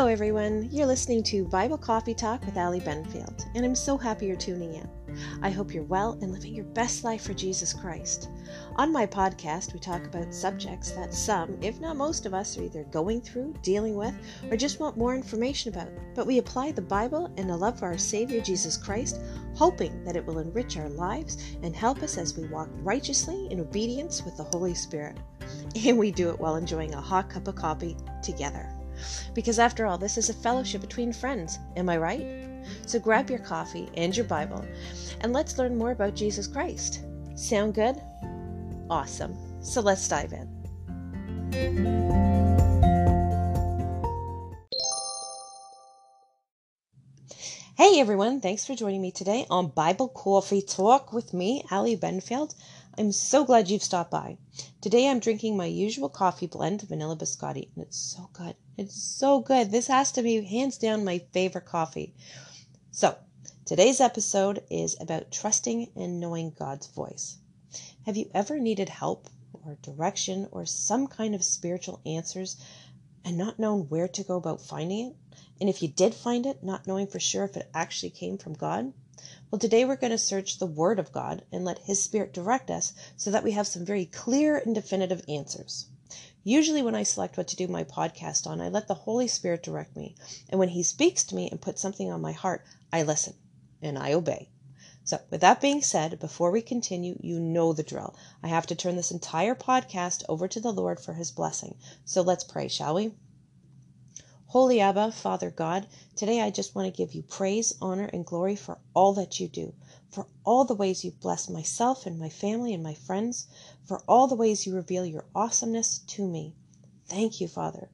Hello, everyone. You're listening to Bible Coffee Talk with Ali Benfield, and I'm so happy you're tuning in. I hope you're well and living your best life for Jesus Christ. On my podcast, we talk about subjects that some, if not most of us, are either going through, dealing with, or just want more information about. But we apply the Bible and the love for our Savior Jesus Christ, hoping that it will enrich our lives and help us as we walk righteously in obedience with the Holy Spirit. And we do it while enjoying a hot cup of coffee together. Because after all, this is a fellowship between friends, am I right? So grab your coffee and your Bible and let's learn more about Jesus Christ. Sound good? Awesome. So let's dive in. Hey everyone, thanks for joining me today on Bible Coffee Talk with me, Ali Benfield. I'm so glad you've stopped by. Today I'm drinking my usual coffee blend, Vanilla Biscotti, and it's so good. It's so good. This has to be hands down my favorite coffee. So, today's episode is about trusting and knowing God's voice. Have you ever needed help or direction or some kind of spiritual answers and not known where to go about finding it? And if you did find it, not knowing for sure if it actually came from God? Well, today we're going to search the Word of God and let His Spirit direct us so that we have some very clear and definitive answers. Usually, when I select what to do my podcast on, I let the Holy Spirit direct me. And when He speaks to me and puts something on my heart, I listen and I obey. So, with that being said, before we continue, you know the drill. I have to turn this entire podcast over to the Lord for His blessing. So, let's pray, shall we? Holy Abba, Father God, today I just want to give you praise, honor, and glory for all that you do, for all the ways you've blessed myself and my family and my friends, for all the ways you reveal your awesomeness to me. Thank you, Father.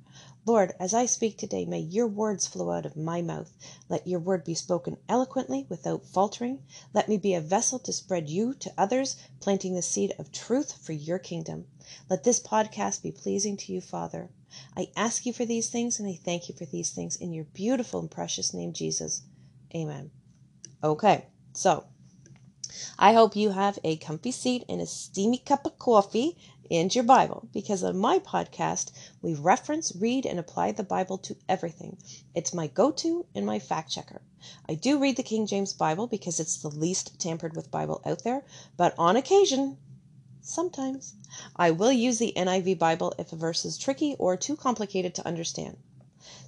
Lord, as I speak today, may your words flow out of my mouth. Let your word be spoken eloquently without faltering. Let me be a vessel to spread you to others, planting the seed of truth for your kingdom. Let this podcast be pleasing to you, Father. I ask you for these things and I thank you for these things in your beautiful and precious name, Jesus. Amen. Okay, so I hope you have a comfy seat and a steamy cup of coffee and your Bible because on my podcast, we reference, read, and apply the Bible to everything. It's my go to and my fact checker. I do read the King James Bible because it's the least tampered with Bible out there, but on occasion, sometimes, I will use the NIV Bible if a verse is tricky or too complicated to understand.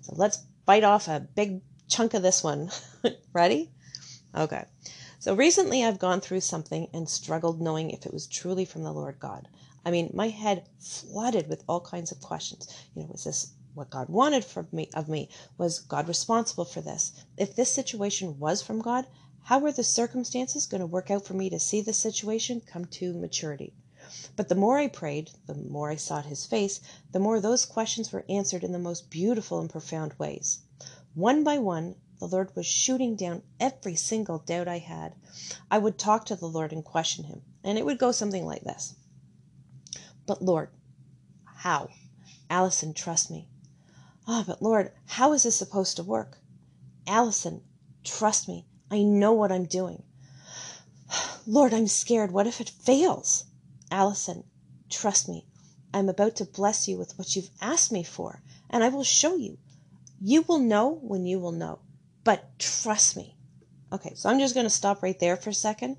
So let's bite off a big chunk of this one. Ready? Okay. So recently I've gone through something and struggled knowing if it was truly from the Lord God. I mean, my head flooded with all kinds of questions. You know, was this what God wanted from me of me? Was God responsible for this? If this situation was from God, how were the circumstances going to work out for me to see the situation come to maturity? But the more I prayed, the more I sought his face, the more those questions were answered in the most beautiful and profound ways. One by one the Lord was shooting down every single doubt I had. I would talk to the Lord and question him, and it would go something like this But Lord, how? Allison, trust me. Ah, oh, but Lord, how is this supposed to work? Allison, trust me. I know what I'm doing. Lord, I'm scared. What if it fails? Allison, trust me. I'm about to bless you with what you've asked me for, and I will show you. You will know when you will know. But trust me. Okay, so I'm just going to stop right there for a second.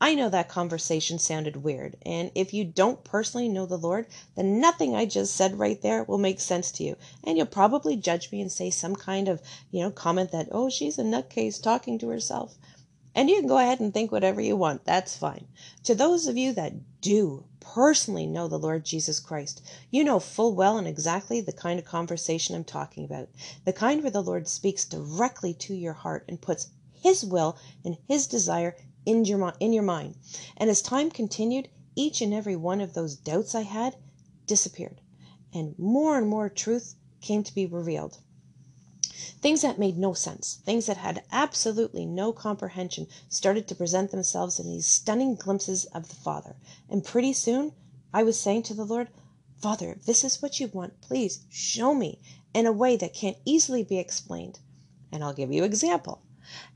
I know that conversation sounded weird, and if you don't personally know the Lord, then nothing I just said right there will make sense to you. And you'll probably judge me and say some kind of, you know, comment that, oh, she's a nutcase talking to herself. And you can go ahead and think whatever you want. That's fine. To those of you that do personally know the Lord Jesus Christ, you know full well and exactly the kind of conversation I'm talking about. The kind where the Lord speaks directly to your heart and puts His will and His desire in your, in your mind. And as time continued, each and every one of those doubts I had disappeared, and more and more truth came to be revealed. Things that made no sense, things that had absolutely no comprehension, started to present themselves in these stunning glimpses of the Father. And pretty soon I was saying to the Lord, Father, if this is what you want, please show me in a way that can't easily be explained. And I'll give you an example.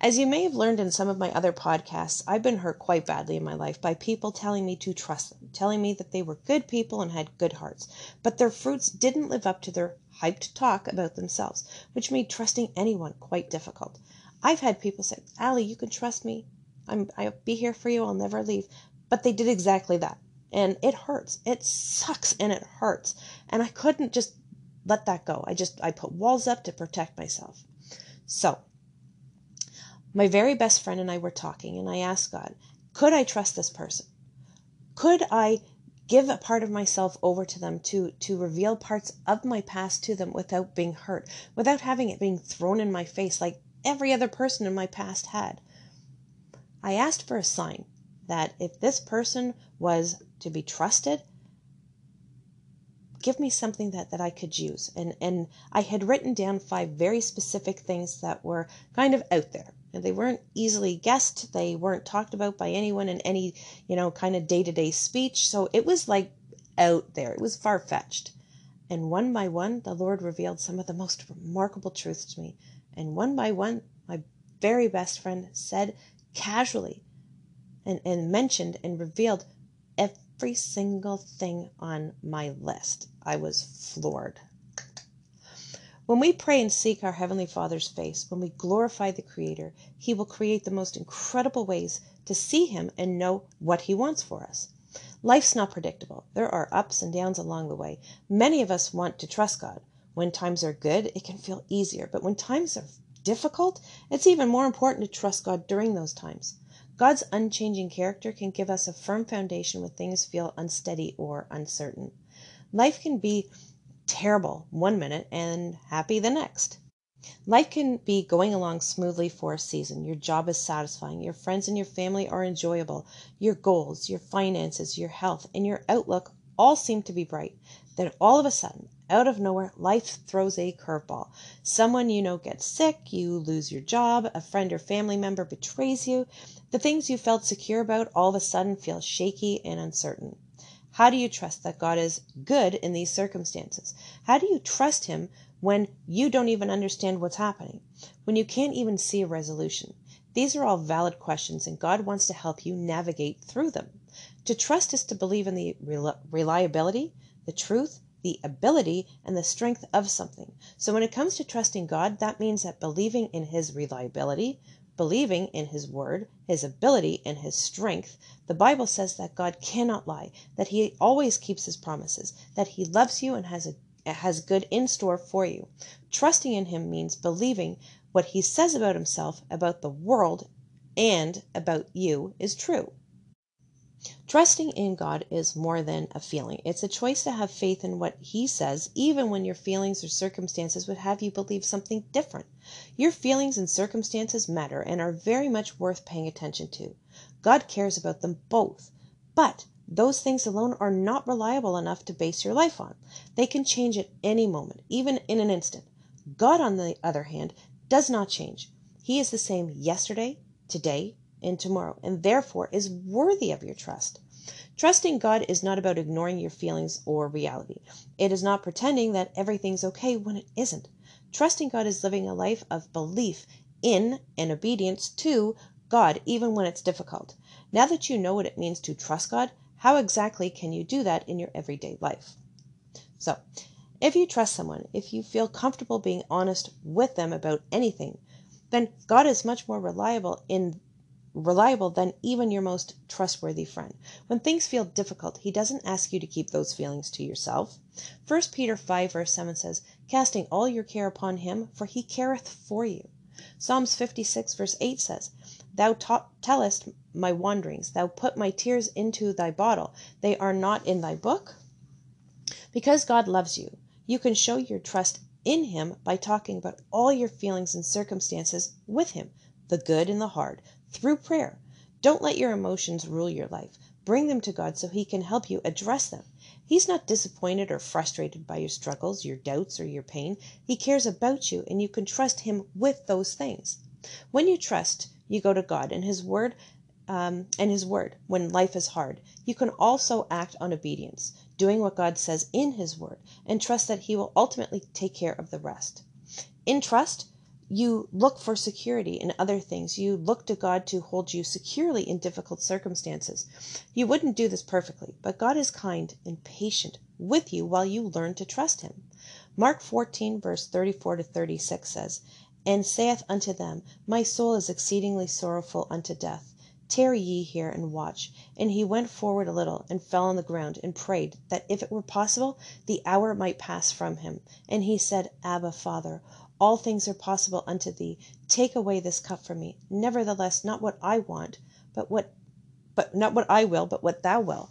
As you may have learned in some of my other podcasts, I've been hurt quite badly in my life by people telling me to trust them, telling me that they were good people and had good hearts, but their fruits didn't live up to their hyped talk about themselves, which made trusting anyone quite difficult. I've had people say, Allie, you can trust me. I'm, I'll be here for you. I'll never leave. But they did exactly that. And it hurts. It sucks and it hurts. And I couldn't just let that go. I just, I put walls up to protect myself. So, my very best friend and I were talking, and I asked God, could I trust this person? Could I give a part of myself over to them to to reveal parts of my past to them without being hurt, without having it being thrown in my face like every other person in my past had? I asked for a sign that if this person was to be trusted, give me something that, that I could use. And and I had written down five very specific things that were kind of out there and they weren't easily guessed. They weren't talked about by anyone in any, you know, kind of day to day speech. So it was like out there. It was far fetched. And one by one, the Lord revealed some of the most remarkable truths to me. And one by one, my very best friend said casually and, and mentioned and revealed every single thing on my list. I was floored. When we pray and seek our Heavenly Father's face, when we glorify the Creator, He will create the most incredible ways to see Him and know what He wants for us. Life's not predictable. There are ups and downs along the way. Many of us want to trust God. When times are good, it can feel easier, but when times are difficult, it's even more important to trust God during those times. God's unchanging character can give us a firm foundation when things feel unsteady or uncertain. Life can be terrible one minute and happy the next. Life can be going along smoothly for a season. Your job is satisfying. Your friends and your family are enjoyable. Your goals, your finances, your health, and your outlook all seem to be bright. Then all of a sudden, out of nowhere, life throws a curveball. Someone you know gets sick, you lose your job, a friend or family member betrays you. The things you felt secure about all of a sudden feel shaky and uncertain. How do you trust that God is good in these circumstances? How do you trust Him when you don't even understand what's happening? When you can't even see a resolution? These are all valid questions, and God wants to help you navigate through them. To trust is to believe in the reliability, the truth, the ability, and the strength of something. So when it comes to trusting God, that means that believing in His reliability, believing in His word, His ability, and His strength, the Bible says that God cannot lie, that He always keeps His promises, that He loves you and has has good in store for you. Trusting in Him means believing what He says about Himself, about the world, and about you is true. Trusting in God is more than a feeling. It's a choice to have faith in what He says, even when your feelings or circumstances would have you believe something different. Your feelings and circumstances matter and are very much worth paying attention to. God cares about them both. But those things alone are not reliable enough to base your life on. They can change at any moment, even in an instant. God, on the other hand, does not change. He is the same yesterday, today, and tomorrow, and therefore is worthy of your trust. Trusting God is not about ignoring your feelings or reality. It is not pretending that everything's okay when it isn't. Trusting God is living a life of belief in and obedience to God even when it's difficult. Now that you know what it means to trust God, how exactly can you do that in your everyday life? So, if you trust someone, if you feel comfortable being honest with them about anything, then God is much more reliable in reliable than even your most trustworthy friend. When things feel difficult, he doesn't ask you to keep those feelings to yourself. 1 Peter 5 verse 7 says, Casting all your care upon him, for he careth for you. Psalms 56 verse 8 says, Thou tellest my wanderings, thou put my tears into thy bottle, they are not in thy book. Because God loves you, you can show your trust in him by talking about all your feelings and circumstances with him, the good and the hard, through prayer. Don't let your emotions rule your life. Bring them to God so He can help you address them. He's not disappointed or frustrated by your struggles, your doubts, or your pain. He cares about you, and you can trust Him with those things. When you trust, you go to God and His Word. Um, and His Word when life is hard. You can also act on obedience, doing what God says in His Word, and trust that He will ultimately take care of the rest. In trust, you look for security in other things. You look to God to hold you securely in difficult circumstances. You wouldn't do this perfectly, but God is kind and patient with you while you learn to trust Him. Mark 14, verse 34 to 36 says, And saith unto them, My soul is exceedingly sorrowful unto death. Tarry ye here and watch. And he went forward a little, and fell on the ground, and prayed, that if it were possible, the hour might pass from him. And he said, Abba, Father, all things are possible unto thee. Take away this cup from me. Nevertheless, not what I want, but what but not what I will, but what thou wilt.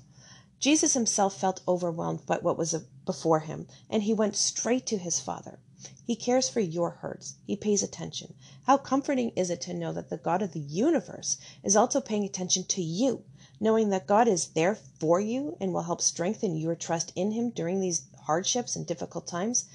Jesus himself felt overwhelmed by what was before him, and he went straight to his Father. He cares for your hurts. He pays attention. How comforting is it to know that the God of the universe is also paying attention to you, knowing that God is there for you and will help strengthen your trust in him during these hardships and difficult times?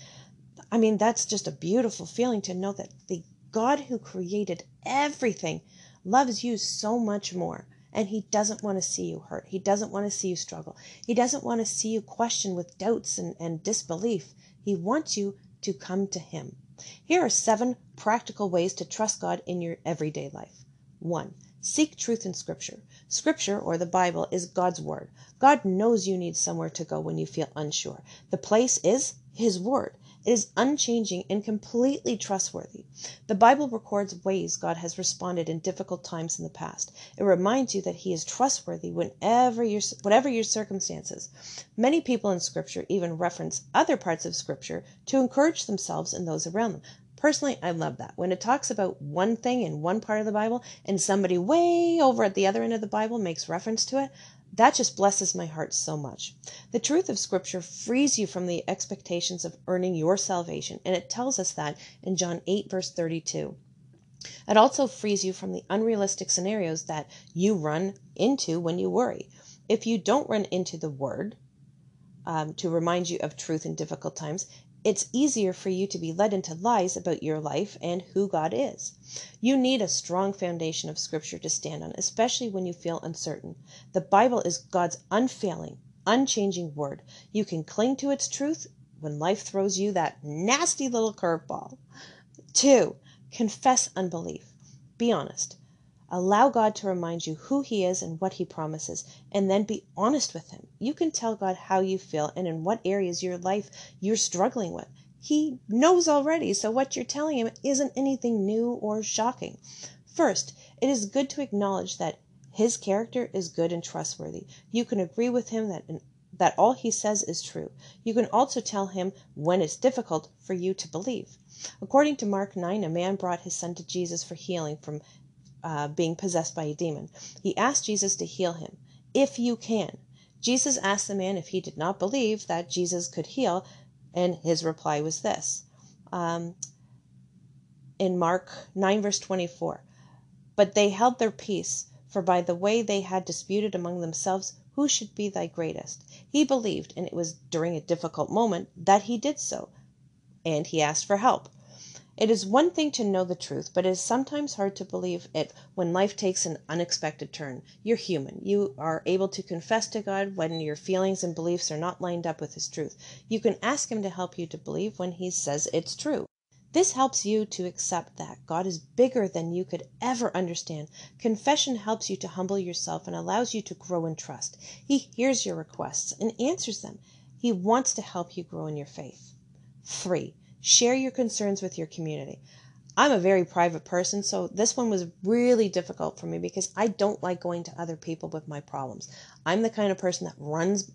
I mean, that's just a beautiful feeling to know that the God who created everything loves you so much more. And he doesn't want to see you hurt. He doesn't want to see you struggle. He doesn't want to see you question with doubts and, and disbelief. He wants you to come to him. Here are seven practical ways to trust God in your everyday life. 1. Seek truth in Scripture. Scripture, or the Bible, is God's Word. God knows you need somewhere to go when you feel unsure. The place is His Word. It is unchanging and completely trustworthy. The Bible records ways God has responded in difficult times in the past. It reminds you that He is trustworthy whenever your, whatever your circumstances. Many people in Scripture even reference other parts of Scripture to encourage themselves and those around them. Personally, I love that. When it talks about one thing in one part of the Bible and somebody way over at the other end of the Bible makes reference to it, that just blesses my heart so much. The truth of Scripture frees you from the expectations of earning your salvation, and it tells us that in John 8, verse 32. It also frees you from the unrealistic scenarios that you run into when you worry. If you don't run into the Word um, to remind you of truth in difficult times, it's easier for you to be led into lies about your life and who God is. You need a strong foundation of Scripture to stand on, especially when you feel uncertain. The Bible is God's unfailing, unchanging word. You can cling to its truth when life throws you that nasty little curveball. Two, confess unbelief. Be honest. Allow God to remind you who He is and what He promises, and then be honest with Him. You can tell God how you feel and in what areas your life you're struggling with. He knows already, so what you're telling Him isn't anything new or shocking. First, it is good to acknowledge that His character is good and trustworthy. You can agree with Him that that all he says is true. You can also tell him when it's difficult for you to believe. According to Mark 9, a man brought his son to Jesus for healing from uh, being possessed by a demon. He asked Jesus to heal him, if you can. Jesus asked the man if he did not believe that Jesus could heal, and his reply was this um, in Mark 9, verse 24. But they held their peace, for by the way they had disputed among themselves who should be thy greatest. He believed, and it was during a difficult moment that he did so, and he asked for help. It is one thing to know the truth, but it is sometimes hard to believe it when life takes an unexpected turn. You're human. You are able to confess to God when your feelings and beliefs are not lined up with His truth. You can ask Him to help you to believe when He says it's true. This helps you to accept that God is bigger than you could ever understand. Confession helps you to humble yourself and allows you to grow in trust. He hears your requests and answers them. He wants to help you grow in your faith. 3. Share your concerns with your community. I'm a very private person, so this one was really difficult for me because I don't like going to other people with my problems. I'm the kind of person that runs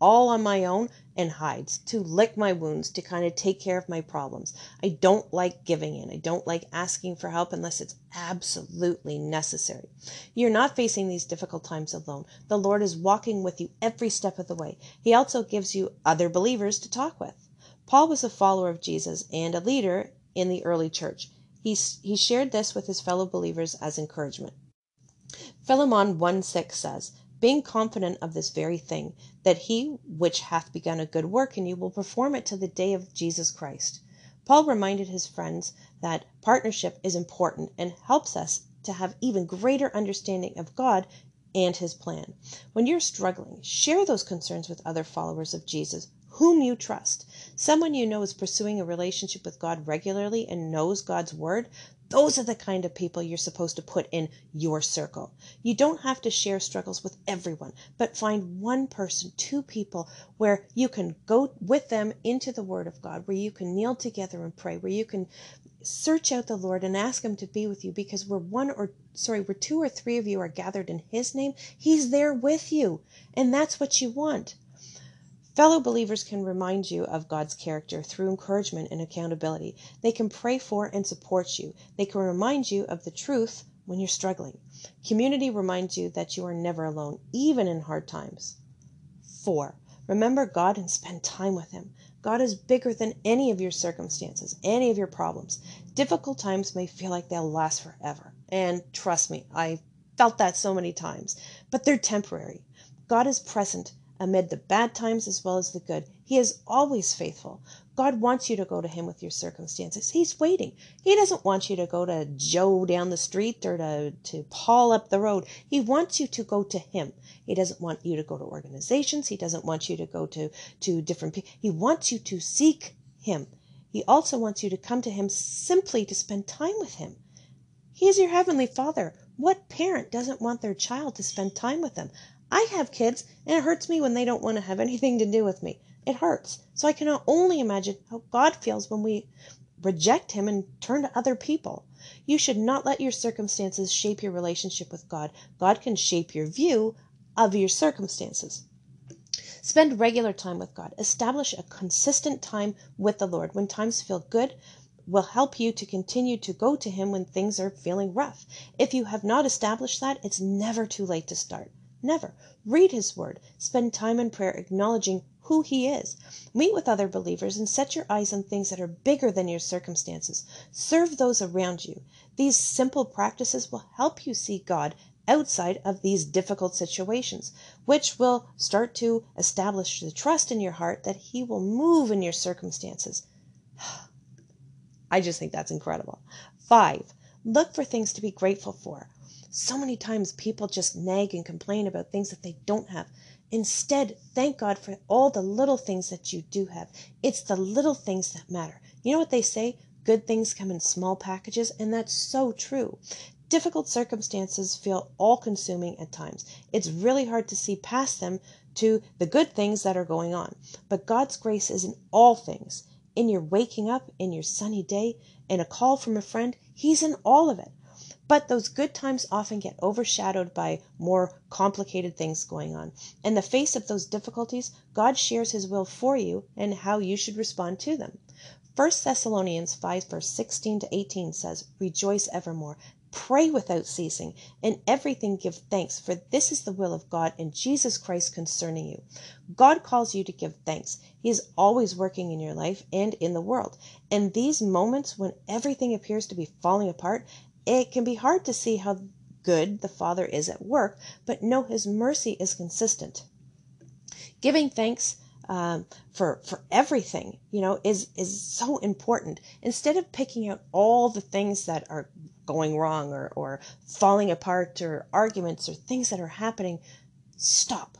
all on my own and hides to lick my wounds, to kind of take care of my problems. I don't like giving in. I don't like asking for help unless it's absolutely necessary. You're not facing these difficult times alone. The Lord is walking with you every step of the way. He also gives you other believers to talk with. Paul was a follower of Jesus and a leader in the early church. He, he shared this with his fellow believers as encouragement. Philemon 1 6 says, Being confident of this very thing, that he which hath begun a good work in you will perform it to the day of Jesus Christ. Paul reminded his friends that partnership is important and helps us to have even greater understanding of God and his plan. When you're struggling, share those concerns with other followers of Jesus whom you trust. Someone you know is pursuing a relationship with God regularly and knows God's word. Those are the kind of people you're supposed to put in your circle. You don't have to share struggles with everyone, but find one person, two people where you can go with them into the Word of God, where you can kneel together and pray, where you can search out the Lord and ask Him to be with you because where one or sorry, where two or three of you are gathered in His name, He's there with you. And that's what you want. Fellow believers can remind you of God's character through encouragement and accountability. They can pray for and support you. They can remind you of the truth when you're struggling. Community reminds you that you are never alone, even in hard times. 4. Remember God and spend time with Him. God is bigger than any of your circumstances, any of your problems. Difficult times may feel like they'll last forever. And trust me, I've felt that so many times. But they're temporary. God is present amid the bad times as well as the good. He is always faithful. God wants you to go to Him with your circumstances. He's waiting. He doesn't want you to go to Joe down the street or to, to Paul up the road. He wants you to go to Him. He doesn't want you to go to organizations. He doesn't want you to go to, to different people. He wants you to seek Him. He also wants you to come to Him simply to spend time with Him. He is your Heavenly Father. What parent doesn't want their child to spend time with them? I have kids, and it hurts me when they don't want to have anything to do with me. It hurts. So I can only imagine how God feels when we reject Him and turn to other people. You should not let your circumstances shape your relationship with God. God can shape your view of your circumstances. Spend regular time with God. Establish a consistent time with the Lord. When times feel good, will help you to continue to go to Him when things are feeling rough. If you have not established that, it's never too late to start. Never. Read His Word. Spend time in prayer acknowledging who He is. Meet with other believers and set your eyes on things that are bigger than your circumstances. Serve those around you. These simple practices will help you see God outside of these difficult situations, which will start to establish the trust in your heart that He will move in your circumstances. I just think that's incredible. Five, look for things to be grateful for. So many times people just nag and complain about things that they don't have. Instead, thank God for all the little things that you do have. It's the little things that matter. You know what they say? Good things come in small packages, and that's so true. Difficult circumstances feel all consuming at times. It's really hard to see past them to the good things that are going on. But God's grace is in all things. In your waking up, in your sunny day, in a call from a friend, He's in all of it. But those good times often get overshadowed by more complicated things going on. In the face of those difficulties, God shares his will for you and how you should respond to them. 1 Thessalonians 5 verse 16 to 18 says, Rejoice evermore. Pray without ceasing. In everything give thanks, for this is the will of God in Jesus Christ concerning you. God calls you to give thanks. He is always working in your life and in the world. In these moments when everything appears to be falling apart, it can be hard to see how good the Father is at work, but know His mercy is consistent. Giving thanks um, for for everything, you know, is is so important. Instead of picking out all the things that are going wrong or or falling apart or arguments or things that are happening, stop.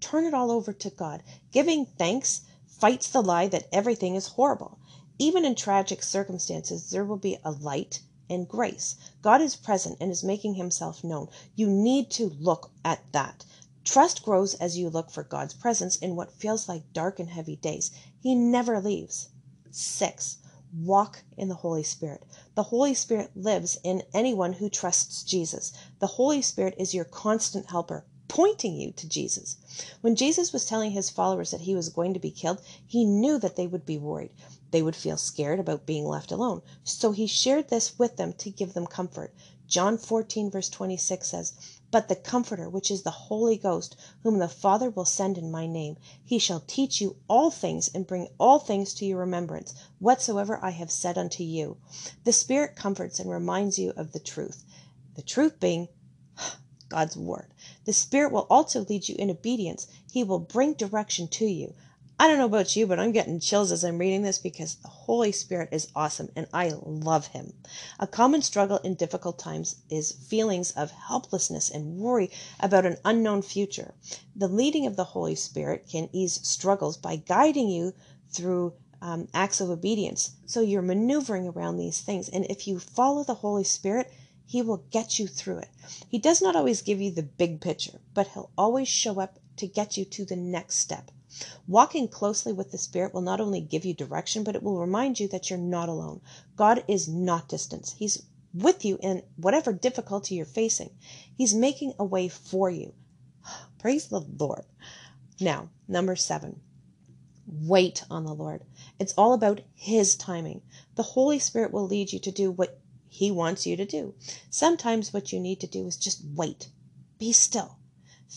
Turn it all over to God. Giving thanks fights the lie that everything is horrible. Even in tragic circumstances, there will be a light and grace. God is present and is making himself known. You need to look at that. Trust grows as you look for God's presence in what feels like dark and heavy days. He never leaves. 6. Walk in the Holy Spirit. The Holy Spirit lives in anyone who trusts Jesus. The Holy Spirit is your constant helper, pointing you to Jesus. When Jesus was telling his followers that he was going to be killed, he knew that they would be worried. They would feel scared about being left alone. So he shared this with them to give them comfort. John 14, verse 26 says, But the Comforter, which is the Holy Ghost, whom the Father will send in my name, he shall teach you all things and bring all things to your remembrance, whatsoever I have said unto you. The Spirit comforts and reminds you of the truth. The truth being God's Word. The Spirit will also lead you in obedience. He will bring direction to you. I don't know about you, but I'm getting chills as I'm reading this because the Holy Spirit is awesome and I love him. A common struggle in difficult times is feelings of helplessness and worry about an unknown future. The leading of the Holy Spirit can ease struggles by guiding you through um, acts of obedience. So you're maneuvering around these things. And if you follow the Holy Spirit, He will get you through it. He does not always give you the big picture, but He'll always show up to get you to the next step. Walking closely with the Spirit will not only give you direction, but it will remind you that you're not alone. God is not distant. He's with you in whatever difficulty you're facing. He's making a way for you. Praise the Lord. Now, number seven, wait on the Lord. It's all about His timing. The Holy Spirit will lead you to do what He wants you to do. Sometimes what you need to do is just wait, be still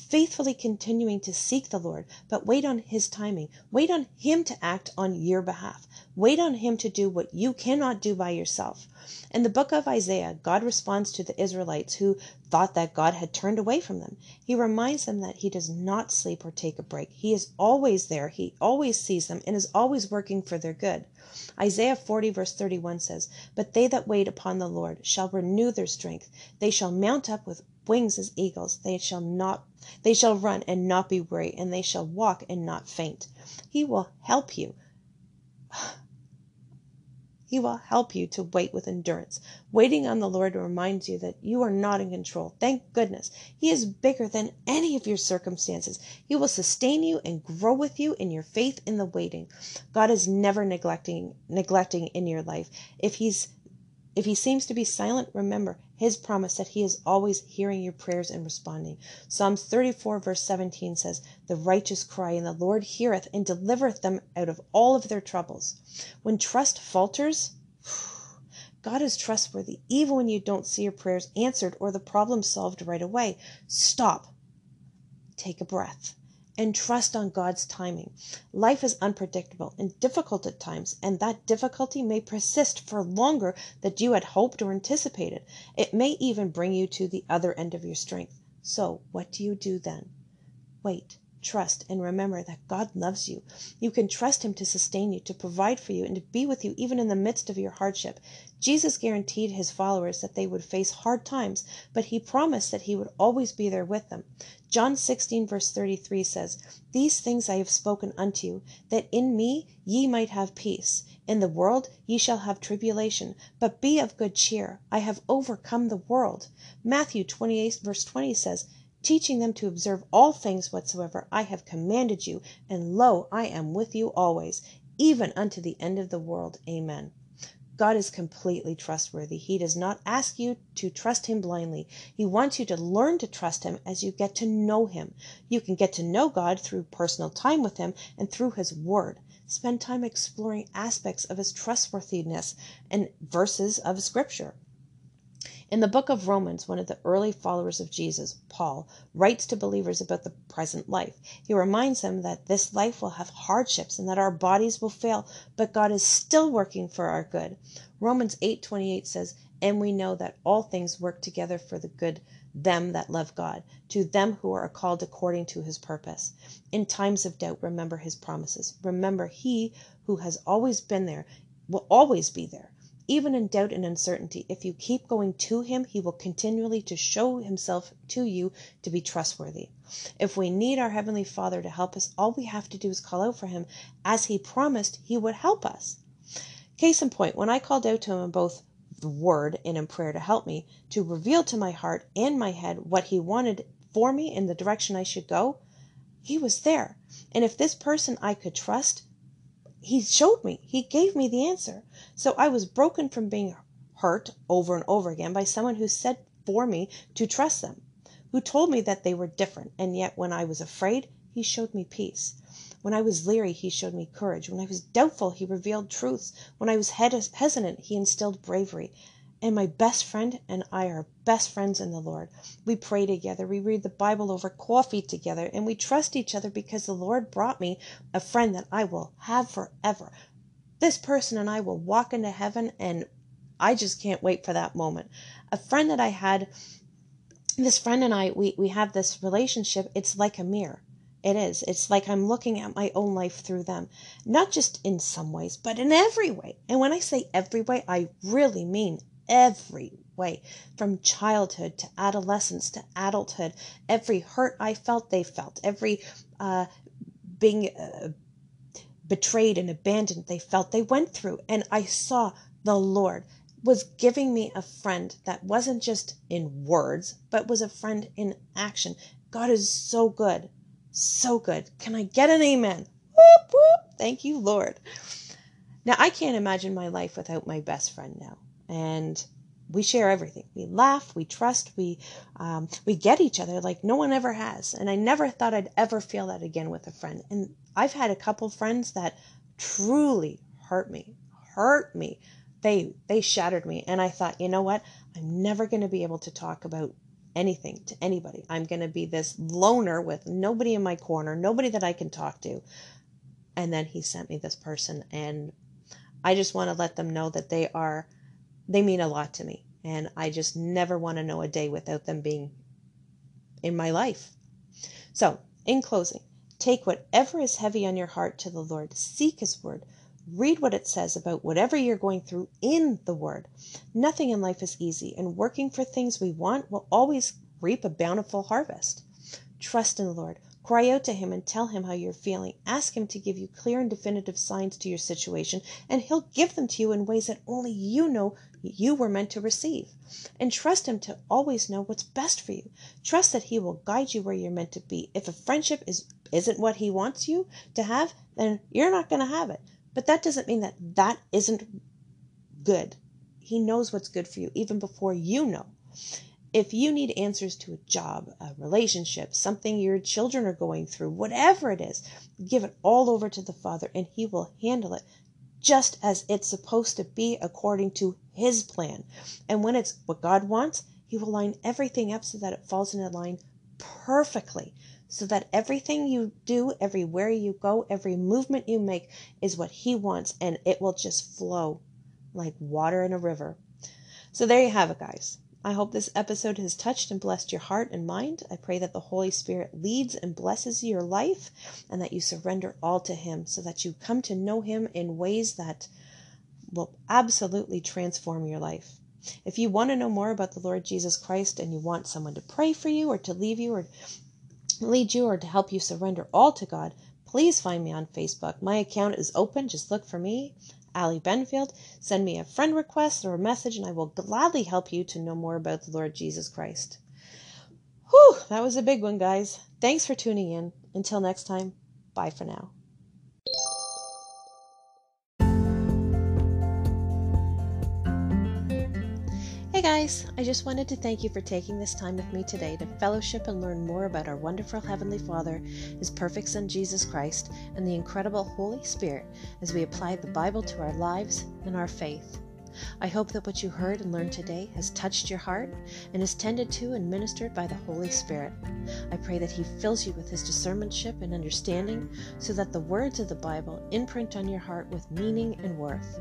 faithfully continuing to seek the Lord, but wait on His timing. Wait on Him to act on your behalf. Wait on Him to do what you cannot do by yourself. In the book of Isaiah, God responds to the Israelites who thought that God had turned away from them. He reminds them that He does not sleep or take a break. He is always there, He always sees them, and is always working for their good. Isaiah 40, verse 31 says, But they that wait upon the Lord shall renew their strength. They shall mount up with wings as eagles. They shall not they shall run and not be weary, and they shall walk and not faint. He will help you. He will help you to wait with endurance. Waiting on the Lord reminds you that you are not in control. Thank goodness. He is bigger than any of your circumstances. He will sustain you and grow with you in your faith in the waiting. God is never neglecting neglecting in your life. If he's if he seems to be silent, remember his promise that he is always hearing your prayers and responding. Psalms 34, verse 17 says, The righteous cry, and the Lord heareth and delivereth them out of all of their troubles. When trust falters, God is trustworthy, even when you don't see your prayers answered or the problem solved right away. Stop. Take a breath and trust on God's timing. Life is unpredictable and difficult at times, and that difficulty may persist for longer than you had hoped or anticipated. It may even bring you to the other end of your strength. So, what do you do then? Wait, trust, and remember that God loves you. You can trust Him to sustain you, to provide for you, and to be with you even in the midst of your hardship. Jesus guaranteed His followers that they would face hard times, but He promised that He would always be there with them. John 16, verse 33 says, These things I have spoken unto you, that in me ye might have peace. In the world ye shall have tribulation, but be of good cheer. I have overcome the world. Matthew 28, verse 20 says, Teaching them to observe all things whatsoever I have commanded you, and lo, I am with you always, even unto the end of the world. Amen. God is completely trustworthy. He does not ask you to trust Him blindly. He wants you to learn to trust Him as you get to know Him. You can get to know God through personal time with Him and through His Word. Spend time exploring aspects of His trustworthiness and verses of Scripture. In the book of Romans, one of the early followers of Jesus, Paul, writes to believers about the present life. He reminds them that this life will have hardships and that our bodies will fail, but God is still working for our good. Romans 8:28 says, "And we know that all things work together for the good them that love God, to them who are called according to his purpose." In times of doubt, remember his promises. Remember he who has always been there will always be there. Even in doubt and uncertainty, if you keep going to him, he will continually to show himself to you to be trustworthy. If we need our heavenly Father to help us, all we have to do is call out for him as he promised he would help us. Case in point, when I called out to him in both the word and in prayer to help me, to reveal to my heart and my head what he wanted for me in the direction I should go, he was there. And if this person I could trust, he showed me, he gave me the answer. So I was broken from being hurt over and over again by someone who said for me to trust them, who told me that they were different, and yet when I was afraid, he showed me peace. When I was leery, he showed me courage. When I was doubtful, he revealed truths. When I was hesitant, he instilled bravery. And my best friend and I are best friends in the Lord. We pray together, we read the Bible over coffee together, and we trust each other because the Lord brought me a friend that I will have forever. This person and I will walk into heaven, and I just can't wait for that moment. A friend that I had, this friend and I, we, we have this relationship, it's like a mirror. It is. It's like I'm looking at my own life through them, not just in some ways, but in every way. And when I say every way, I really mean every way from childhood to adolescence to adulthood. Every hurt I felt, they felt. Every uh, being uh, betrayed and abandoned, they felt. They went through. And I saw the Lord was giving me a friend that wasn't just in words, but was a friend in action. God is so good. So good. Can I get an amen? Whoop, whoop. Thank you, Lord. Now, I can't imagine my life without my best friend now. And we share everything. We laugh, we trust, we um, we get each other like no one ever has. And I never thought I'd ever feel that again with a friend. And I've had a couple friends that truly hurt me, hurt me. They they shattered me, and I thought, you know what? I'm never going to be able to talk about anything to anybody. I'm going to be this loner with nobody in my corner, nobody that I can talk to. And then he sent me this person, and I just want to let them know that they are, they mean a lot to me. And I just never want to know a day without them being in my life. So, in closing, take whatever is heavy on your heart to the Lord, seek His word, Read what it says about whatever you're going through in the Word. Nothing in life is easy, and working for things we want will always reap a bountiful harvest. Trust in the Lord. Cry out to Him and tell Him how you're feeling. Ask Him to give you clear and definitive signs to your situation, and He'll give them to you in ways that only you know you were meant to receive. And trust Him to always know what's best for you. Trust that He will guide you where you're meant to be. If a friendship is, isn't what He wants you to have, then you're not going to have it. But that doesn't mean that that isn't good. He knows what's good for you even before you know. If you need answers to a job, a relationship, something your children are going through, whatever it is, give it all over to the Father and He will handle it just as it's supposed to be according to His plan. And when it's what God wants, He will line everything up so that it falls in a line perfectly so that everything you do, everywhere you go, every movement you make is what He wants, and it will just flow like water in a river. So there you have it, guys. I hope this episode has touched and blessed your heart and mind. I pray that the Holy Spirit leads and blesses your life and that you surrender all to Him so that you come to know Him in ways that will absolutely transform your life. If you want to know more about the Lord Jesus Christ and you want someone to pray for you or to leave you or lead you or to help you surrender all to God, please find me on Facebook. My account is open. Just look for me, Allie Benfield. Send me a friend request or a message, and I will gladly help you to know more about the Lord Jesus Christ. Whew, that was a big one, guys. Thanks for tuning in. Until next time, bye for now. Guys, I just wanted to thank you for taking this time with me today to fellowship and learn more about our wonderful Heavenly Father, His perfect Son Jesus Christ, and the incredible Holy Spirit as we apply the Bible to our lives and our faith. I hope that what you heard and learned today has touched your heart and is tended to and ministered by the Holy Spirit. I pray that He fills you with His discernmentship and understanding so that the words of the Bible imprint on your heart with meaning and worth.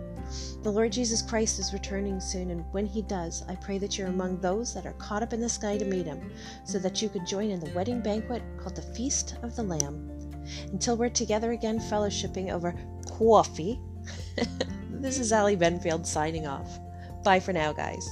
The Lord Jesus Christ is returning soon, and when He does, I pray that you're among those that are caught up in the sky to meet Him, so that you can join in the wedding banquet called the Feast of the Lamb. Until we're together again, fellowshipping over coffee. This is Ali Benfield signing off. Bye for now, guys.